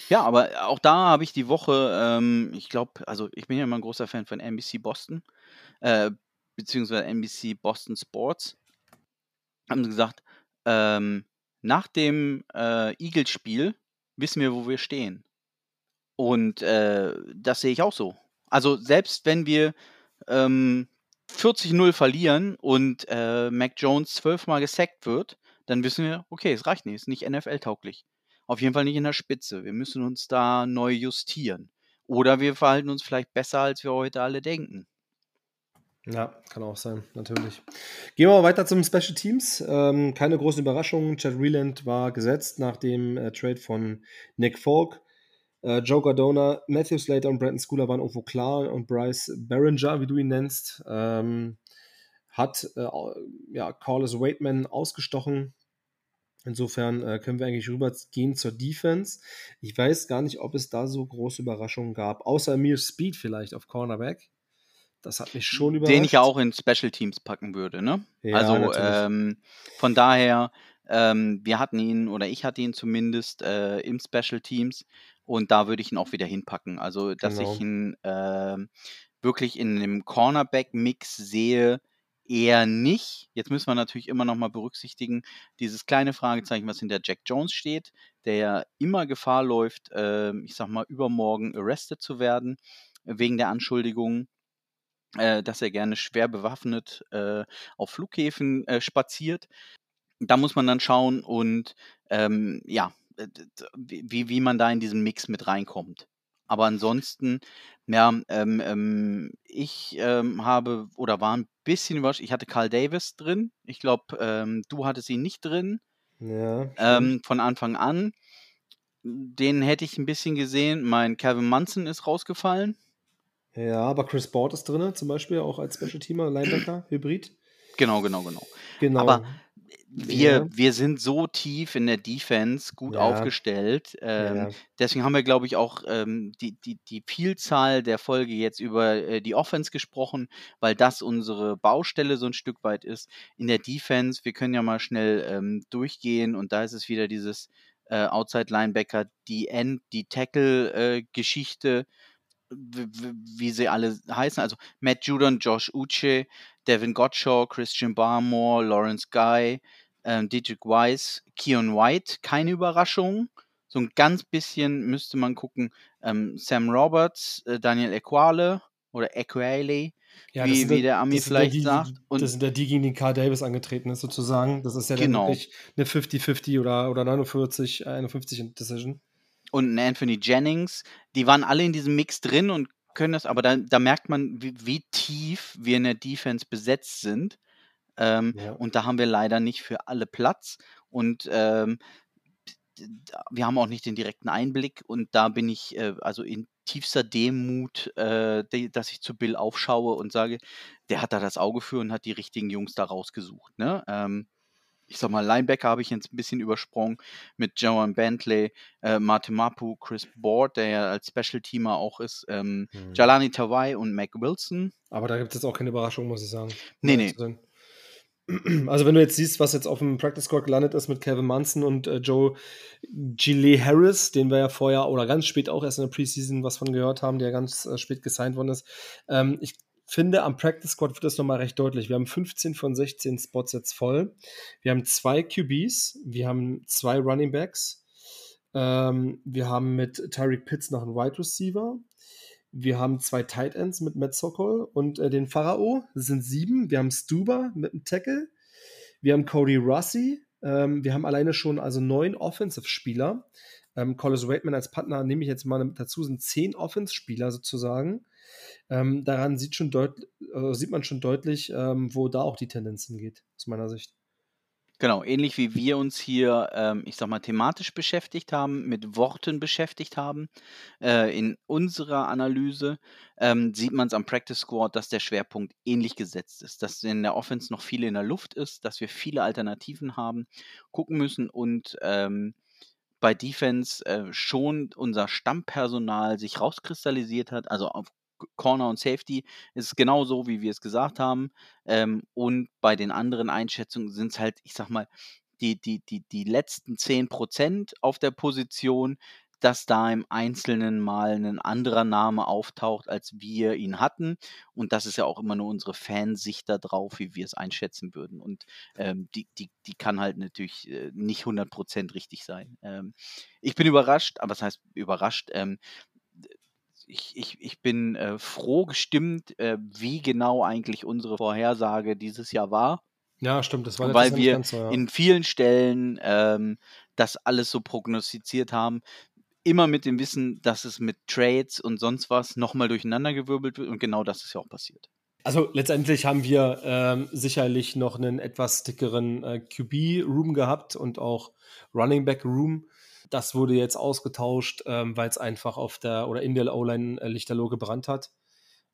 Ja, aber auch da habe ich die Woche, ähm, ich glaube, also ich bin ja immer ein großer Fan von NBC Boston, äh, beziehungsweise NBC Boston Sports, haben sie gesagt, ähm, nach dem äh, Eagles-Spiel wissen wir, wo wir stehen. Und äh, das sehe ich auch so. Also selbst wenn wir ähm, 40-0 verlieren und äh, Mac Jones zwölfmal gesackt wird, dann wissen wir, okay, es reicht nicht, es ist nicht NFL-tauglich. Auf jeden Fall nicht in der Spitze. Wir müssen uns da neu justieren. Oder wir verhalten uns vielleicht besser, als wir heute alle denken. Ja, kann auch sein, natürlich. Gehen wir mal weiter zum Special Teams. Ähm, keine großen Überraschungen. Chad Reland war gesetzt nach dem äh, Trade von Nick Falk. Äh, Joe Gardona, Matthew Slater und Brandon Schooler waren irgendwo klar und Bryce Barringer, wie du ihn nennst, ähm, hat äh, ja, Carlos Waitman ausgestochen. Insofern äh, können wir eigentlich rübergehen zur Defense. Ich weiß gar nicht, ob es da so große Überraschungen gab, außer Amir Speed vielleicht auf Cornerback. Das hat mich schon überrascht. Den ich ja auch in Special Teams packen würde, ne? Ja, also ähm, von daher, ähm, wir hatten ihn oder ich hatte ihn zumindest äh, im Special Teams und da würde ich ihn auch wieder hinpacken. Also, dass Genau. ich ihn äh, wirklich in einem Cornerback-Mix sehe, eher nicht. Jetzt müssen wir natürlich immer noch mal berücksichtigen, dieses kleine Fragezeichen, was hinter Jack Jones steht, der ja immer Gefahr läuft, äh, ich sag mal, übermorgen arrested zu werden, wegen der Anschuldigung, äh, dass er gerne schwer bewaffnet äh, auf Flughäfen äh, spaziert. Da muss man dann schauen und ähm, ja, wie, wie man da in diesen Mix mit reinkommt. Aber ansonsten, ja, ähm, ähm, ich ähm, habe oder war ein bisschen überrascht. Ich hatte Carl Davis drin. Ich glaube, ähm, du hattest ihn nicht drin Ja, ähm, von Anfang an. Den hätte ich ein bisschen gesehen. Mein Kevin Munson ist rausgefallen. Ja, aber Chris Board ist drin, zum Beispiel auch als Special Teamer, Linebacker, Hybrid. Genau, genau, genau. Genau. Aber wir, Ja. wir sind so tief in der Defense gut Ja. aufgestellt. Ähm, Ja. Deswegen haben wir, glaube ich, auch ähm, die, die, die Vielzahl der Folge jetzt über äh, die Offense gesprochen, weil das unsere Baustelle so ein Stück weit ist. In der Defense, wir können ja mal schnell ähm, durchgehen und da ist es wieder dieses äh, Outside Linebacker, die End, die Tackle-Geschichte, w- wie sie alle heißen. Also Matt Judon, Josh Uche, Devin Gottschall, Christian Barmore, Lawrence Guy, ähm, Dietrich Weiss, Keon White, keine Überraschung. So ein ganz bisschen müsste man gucken. Ähm, Sam Roberts, äh, Daniel Equale oder Equale, Ja, wie, wie der Ami ja vielleicht die, sagt. Und das sind ja die, gegen die Carl Davis angetreten ist, sozusagen. Das ist ja Genau. wirklich eine 50-50 oder, oder 49, 51 Decision. und ein Anthony Jennings, die waren alle in diesem Mix drin und können das, aber da, da merkt man, wie, wie tief wir in der Defense besetzt sind. Ähm, Ja. und da haben wir leider nicht für alle Platz. Und ähm, wir haben auch nicht den direkten Einblick. Und da bin ich äh, also in tiefster Demut, äh, de- dass ich zu Bill aufschaue und sage, der hat da das Auge für und hat die richtigen Jungs da rausgesucht. Ne? Ähm, ich sag mal, Linebacker habe ich jetzt ein bisschen übersprungen mit Joan Bentley, äh, Martin Mapu, Chris Board, der ja als Special-Teamer auch ist, ähm, Hm. Jalani Tawai und Mac Wilson. Aber da gibt es jetzt auch keine Überraschung, muss ich sagen. Nee, sein. [CLEARS THROAT] Also wenn du jetzt siehst, was jetzt auf dem Practice Squad gelandet ist mit Kevin Munson und äh, Joe Gillet Harris, den wir ja vorher oder ganz spät auch erst in der Preseason was von gehört haben, der ganz äh, spät gesigned worden ist. Ähm, ich finde, am Practice Squad wird das nochmal recht deutlich. Wir haben 15 von 16 Spots jetzt voll. Wir haben zwei QBs, wir haben zwei Running Backs. Ähm, wir haben mit Tyreek Pitts noch einen Wide Receiver. Wir haben zwei Tight Ends mit Matt Sokol und äh, den Pharao. Das sind sieben. Wir haben Stuber mit einem Tackle. Wir haben Cody Rossi. Ähm, wir haben alleine schon also neun Offensive-Spieler. Ähm, Collis Waitman als Partner nehme ich jetzt mal dazu, sind zehn Offense-Spieler sozusagen. Ähm, daran sieht, schon deut äh, sieht man schon deutlich, ähm, wo da auch die Tendenz hingeht, aus meiner Sicht. Genau, ähnlich wie wir uns hier, ähm, ich sag mal, thematisch beschäftigt haben, mit Worten beschäftigt haben, äh, in unserer Analyse, ähm, sieht man es am Practice Squad, dass der Schwerpunkt ähnlich gesetzt ist, dass in der Offense noch viel in der Luft ist, dass wir viele Alternativen haben, gucken müssen und ähm, bei Defense äh, schon unser Stammpersonal sich rauskristallisiert hat, also auf Corner und Safety ist es genau so, wie wir es gesagt haben. Ähm, und bei den anderen Einschätzungen sind es halt, ich sag mal, die, die, die, die letzten 10% auf der Position, dass da im Einzelnen mal ein anderer Name auftaucht, als wir ihn hatten. Und das ist ja auch immer nur unsere Fansicht darauf, wie wir es einschätzen würden. Und ähm, die, die, die kann halt natürlich äh, nicht 100% richtig sein. Ähm, ich bin überrascht, aber was heißt überrascht? Ähm, ich, ich, ich bin äh, froh gestimmt, äh, wie genau eigentlich unsere Vorhersage dieses Jahr war. Ja, stimmt, das war Weil wir so, ja. in vielen Stellen ähm, das alles so prognostiziert haben. Immer mit dem Wissen, dass es mit Trades und sonst was nochmal durcheinandergewirbelt wird und genau das ist ja auch passiert. Also letztendlich haben wir ähm, sicherlich noch einen etwas dickeren äh, QB-Room gehabt und auch Running Back-Room. Das wurde jetzt ausgetauscht, ähm, weil es einfach auf der oder in der O-Line äh, Lichterloh gebrannt hat,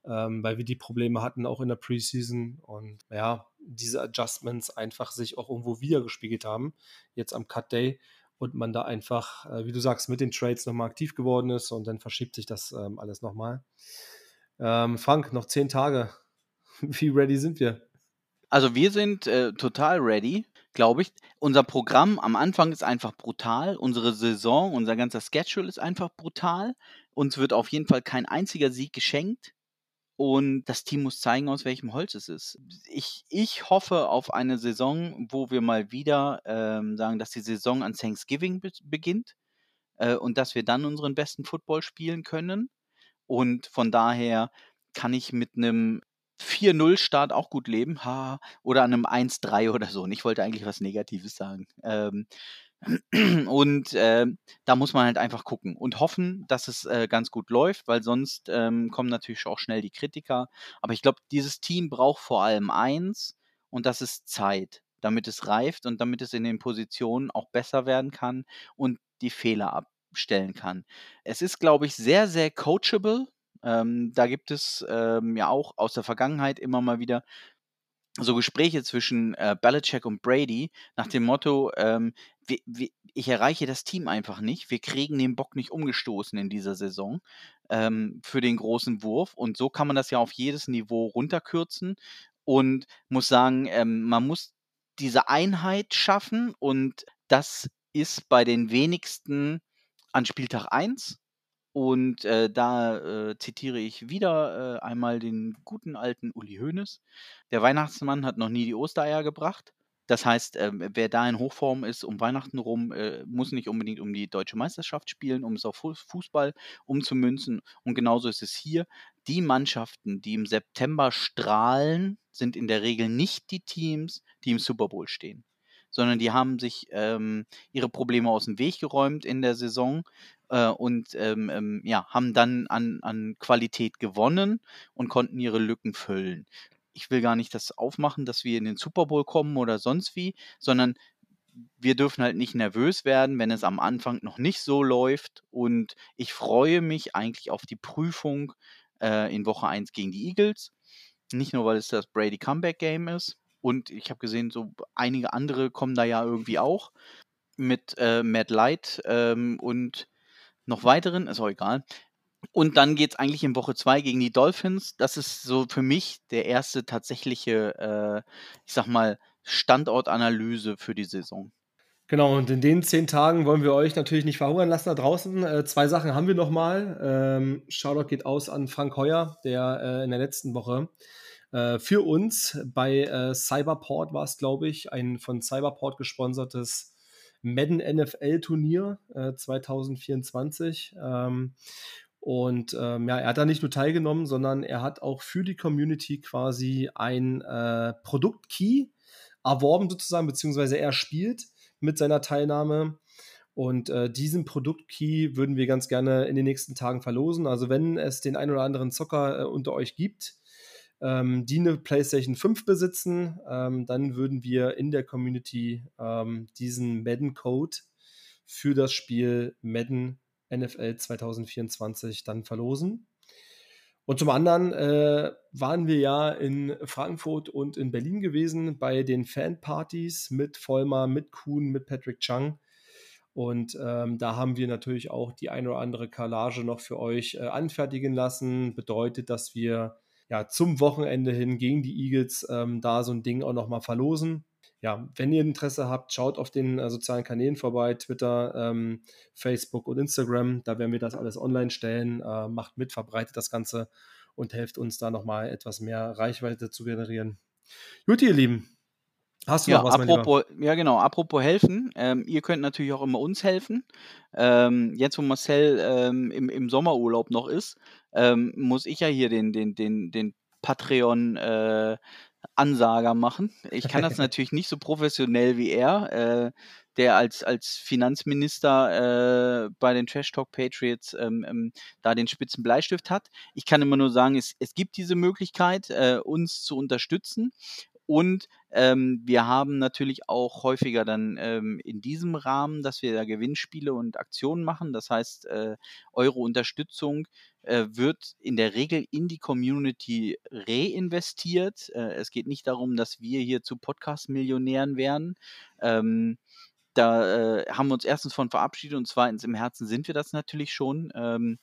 ähm, weil wir die Probleme hatten auch in der Preseason und ja, diese Adjustments einfach sich auch irgendwo wiedergespiegelt haben, jetzt am Cut Day und man da einfach, äh, wie du sagst, mit den Trades nochmal aktiv geworden ist und dann verschiebt sich das ähm, alles nochmal. Ähm, Frank, noch zehn Tage. [LAUGHS] Wie ready sind wir? Also wir sind äh, total ready glaube ich. Unser Programm am Anfang ist einfach brutal. Unsere Saison, unser ganzer Schedule ist einfach brutal. Uns wird auf jeden Fall kein einziger Sieg geschenkt. Und das Team muss zeigen, aus welchem Holz es ist. Ich, ich hoffe auf eine Saison, wo wir mal wieder ähm, sagen, dass die Saison an Thanksgiving be beginnt äh, und dass wir dann unseren besten Football spielen können. Und von daher kann ich mit einem 4-0-Start auch gut leben, ha, oder an einem 1-3 oder so. Und ich wollte eigentlich was Negatives sagen. Ähm, [CLEARS THROAT] und äh, da muss man halt einfach gucken und hoffen, dass es äh, ganz gut läuft, weil sonst ähm, kommen natürlich auch schnell die Kritiker. Aber ich glaube, dieses Team braucht vor allem eins und das ist Zeit, damit es reift und damit es in den Positionen auch besser werden kann und die Fehler abstellen kann. Es ist, glaube ich, sehr, sehr coachable. Ähm, da gibt es ähm, ja auch aus der Vergangenheit immer mal wieder so Gespräche zwischen äh, Belichick und Brady nach dem Motto, ähm, wir, wir, ich erreiche das Team einfach nicht, wir kriegen den Bock nicht umgestoßen in dieser Saison ähm, für den großen Wurf und so kann man das ja auf jedes Niveau runterkürzen und muss sagen, ähm, man muss diese Einheit schaffen und das ist bei den wenigsten an Spieltag 1 und äh, da äh, zitiere ich wieder äh, einmal den guten alten Uli Hoeneß. Der Weihnachtsmann hat noch nie die Ostereier gebracht. Das heißt, ähm, wer da in Hochform ist um Weihnachten rum, äh, muss nicht unbedingt um die deutsche Meisterschaft spielen, um es auf Fußball umzumünzen. Und genauso ist es hier. Die Mannschaften, die im September strahlen, sind in der Regel nicht die Teams, die im Super Bowl stehen sondern die haben sich ähm, ihre Probleme aus dem Weg geräumt in der Saison äh, und ähm, ähm, ja, haben dann an, an Qualität gewonnen und konnten ihre Lücken füllen. Ich will gar nicht das aufmachen, dass wir in den Super Bowl kommen oder sonst wie, sondern wir dürfen halt nicht nervös werden, wenn es am Anfang noch nicht so läuft. Und ich freue mich eigentlich auf die Prüfung äh, in Woche 1 gegen die Eagles. Nicht nur, weil es das Brady Comeback Game ist. Und ich habe gesehen, so einige andere kommen da ja irgendwie auch mit äh, Matt Light ähm, und noch weiteren, ist auch egal. Und dann geht es eigentlich in Woche 2 gegen die Dolphins. Das ist so für mich der erste tatsächliche, äh, ich sag mal, Standortanalyse für die Saison. Genau, und in den zehn Tagen wollen wir euch natürlich nicht verhungern lassen da draußen. Äh, zwei Sachen haben wir nochmal. Ähm, Shoutout geht aus an Frank Heuer, der äh, in der letzten Woche äh, für uns bei äh, Cyberport war es, glaube ich, ein von Cyberport gesponsertes Madden NFL Turnier äh, 2024. Ähm, und ähm, ja, er hat da nicht nur teilgenommen, sondern er hat auch für die Community quasi ein äh, Produktkey erworben sozusagen, beziehungsweise er spielt mit seiner Teilnahme. Und äh, diesen Produktkey würden wir ganz gerne in den nächsten Tagen verlosen. Also wenn es den einen oder anderen Zocker äh, unter euch gibt, ähm, die eine PlayStation 5 besitzen, ähm, dann würden wir in der Community ähm, diesen Madden-Code für das Spiel Madden NFL 2024 dann verlosen. Und zum anderen äh, waren wir ja in Frankfurt und in Berlin gewesen bei den Fanpartys mit Vollmer, mit Kuhn, mit Patrick Chung. Und ähm, da haben wir natürlich auch die eine oder andere Carlage noch für euch äh, anfertigen lassen. Bedeutet, dass wir ja zum Wochenende hin gegen die Eagles ähm, da so ein Ding auch nochmal verlosen ja, wenn ihr Interesse habt, schaut auf den äh, sozialen Kanälen vorbei, Twitter, ähm, Facebook und Instagram. Da werden wir das alles online stellen. Äh, macht mit, verbreitet das Ganze und helft uns da nochmal etwas mehr Reichweite zu generieren. Gut, ihr Lieben. Hast du ja, noch was, apropos, Ja, genau. Apropos helfen. Ähm, ihr könnt natürlich auch immer uns helfen. Ähm, jetzt, wo Marcel ähm, im, im Sommerurlaub noch ist, ähm, muss ich ja hier den, den, den, den Patreon äh, Ansager machen. Ich kann das [LAUGHS] natürlich nicht so professionell wie er, äh, der als, als Finanzminister äh, bei den Trash Talk Patriots ähm, ähm, da den spitzen Bleistift hat. Ich kann immer nur sagen, es, es gibt diese Möglichkeit, äh, uns zu unterstützen. Und ähm, wir haben natürlich auch häufiger dann ähm, in diesem Rahmen, dass wir da Gewinnspiele und Aktionen machen. Das heißt, äh, eure Unterstützung äh, wird in der Regel in die Community reinvestiert. Äh, es geht nicht darum, dass wir hier zu Podcast-Millionären werden. Ähm, da äh, haben wir uns erstens von verabschiedet und zweitens im Herzen sind wir das natürlich schon. Ähm,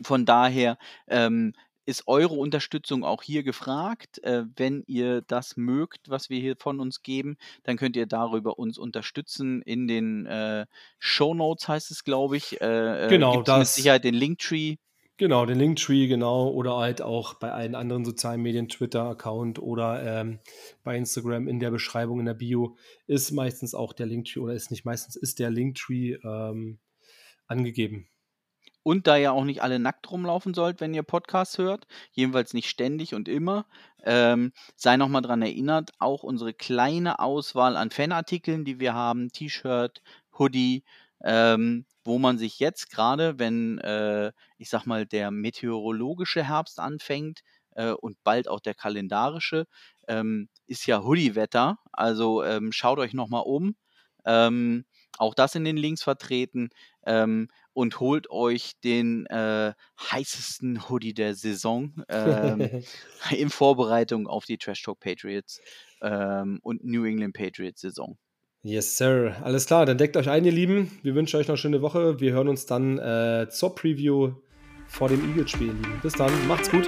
von daher ähm, ist eure Unterstützung auch hier gefragt. Äh, wenn ihr das mögt, was wir hier von uns geben, dann könnt ihr darüber uns unterstützen. In den äh, Show Notes heißt es, glaube ich. Äh, genau, das. Mit Sicherheit den Linktree. Genau, den Linktree, genau. Oder halt auch bei allen anderen sozialen Medien, Twitter-Account oder ähm, bei Instagram in der Beschreibung in der Bio ist meistens auch der Linktree oder ist nicht meistens, ist der Linktree ähm, angegeben. Und da ihr auch nicht alle nackt rumlaufen sollt, wenn ihr Podcasts hört, jedenfalls nicht ständig und immer, ähm, sei nochmal daran erinnert, auch unsere kleine Auswahl an Fanartikeln, die wir haben, T-Shirt, Hoodie, ähm, wo man sich jetzt gerade, wenn, äh, ich sag mal, der meteorologische Herbst anfängt äh, und bald auch der kalendarische, ähm, ist ja Hoodie-Wetter. Also ähm, schaut euch nochmal um. Ähm, auch das in den Links vertreten ähm, und holt euch den äh, heißesten Hoodie der Saison ähm, [LAUGHS] in Vorbereitung auf die Trash Talk Patriots ähm, und New England Patriots Saison. Yes, Sir. Alles klar, dann deckt euch ein, ihr Lieben. Wir wünschen euch noch eine schöne Woche. Wir hören uns dann äh, zur Preview vor dem Eagles-Spiel. Bis dann, macht's gut.